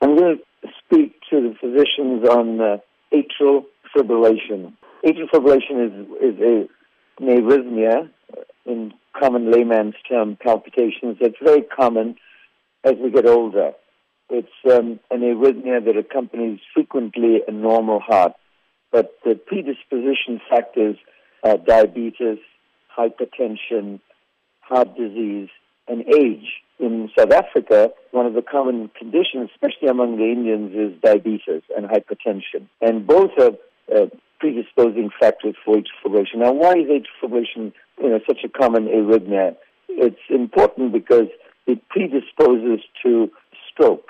I'm going to speak to the physicians on uh, atrial fibrillation. Atrial fibrillation is, is a, an arrhythmia, in common layman's term, palpitations. It's very common as we get older. It's um, an arrhythmia that accompanies frequently a normal heart, but the predisposition factors are diabetes, hypertension, heart disease, and age in South Africa, one of the common conditions, especially among the Indians, is diabetes and hypertension. And both are uh, predisposing factors for atrial fibrillation. Now, why is atrial fibrillation you know, such a common arrhythmia? It's important because it predisposes to stroke.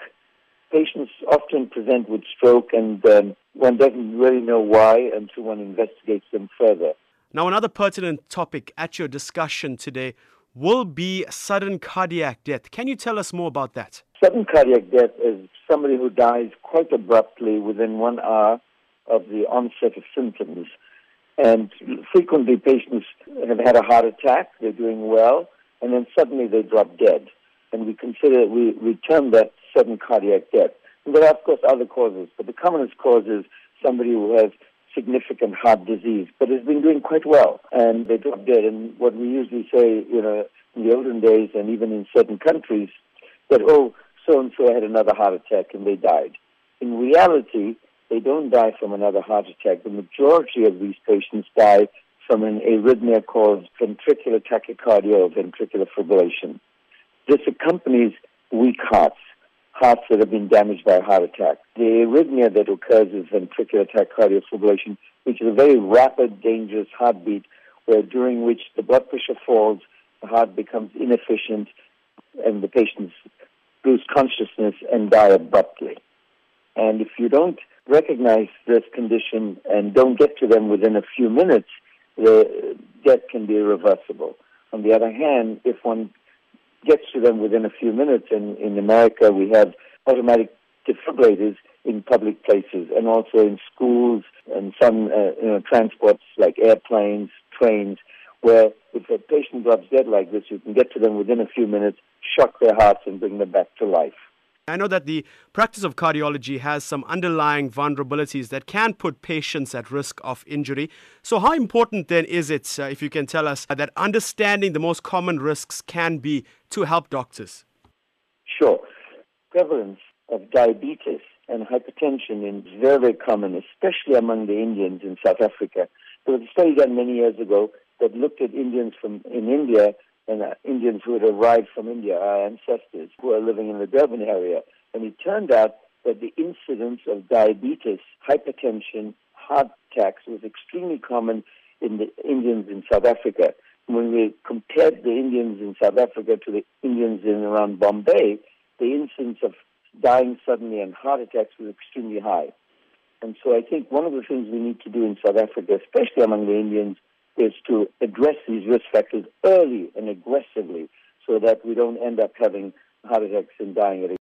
Patients often present with stroke, and um, one doesn't really know why until one investigates them further. Now, another pertinent topic at your discussion today will be sudden cardiac death. Can you tell us more about that? Sudden cardiac death is somebody who dies quite abruptly within one hour of the onset of symptoms. And frequently patients have had a heart attack, they're doing well, and then suddenly they drop dead. And we consider, we, we term that sudden cardiac death. And there are, of course, other causes, but the commonest cause is somebody who has significant heart disease, but it's been doing quite well. And they drop dead. And what we usually say, you know, in the olden days and even in certain countries, that, oh, so and so had another heart attack and they died. In reality, they don't die from another heart attack. The majority of these patients die from an arrhythmia called ventricular tachycardia or ventricular fibrillation. This accompanies weak hearts hearts that have been damaged by a heart attack. The arrhythmia that occurs is ventricular tachycardia fibrillation, which is a very rapid, dangerous heartbeat where during which the blood pressure falls, the heart becomes inefficient, and the patients lose consciousness and die abruptly. And if you don't recognize this condition and don't get to them within a few minutes, the death can be irreversible. On the other hand, if one gets to them within a few minutes. And in America, we have automatic defibrillators in public places and also in schools and some uh, you know, transports like airplanes, trains, where if a patient drops dead like this, you can get to them within a few minutes, shock their hearts, and bring them back to life. I know that the practice of cardiology has some underlying vulnerabilities that can put patients at risk of injury. So, how important then is it, uh, if you can tell us, uh, that understanding the most common risks can be to help doctors? Sure. Prevalence of diabetes and hypertension is very, very common, especially among the Indians in South Africa. There was a study done many years ago that looked at Indians from in India and uh, Indians who had arrived from India, our ancestors who are living in the Durban area. And it turned out that the incidence of diabetes, hypertension, heart attacks was extremely common in the Indians in South Africa. When we compared the Indians in South Africa to the Indians in around Bombay, the incidence of dying suddenly and heart attacks was extremely high. And so I think one of the things we need to do in South Africa, especially among the Indians, is to address these risk factors early and aggressively so that we don't end up having heart attacks and dying at a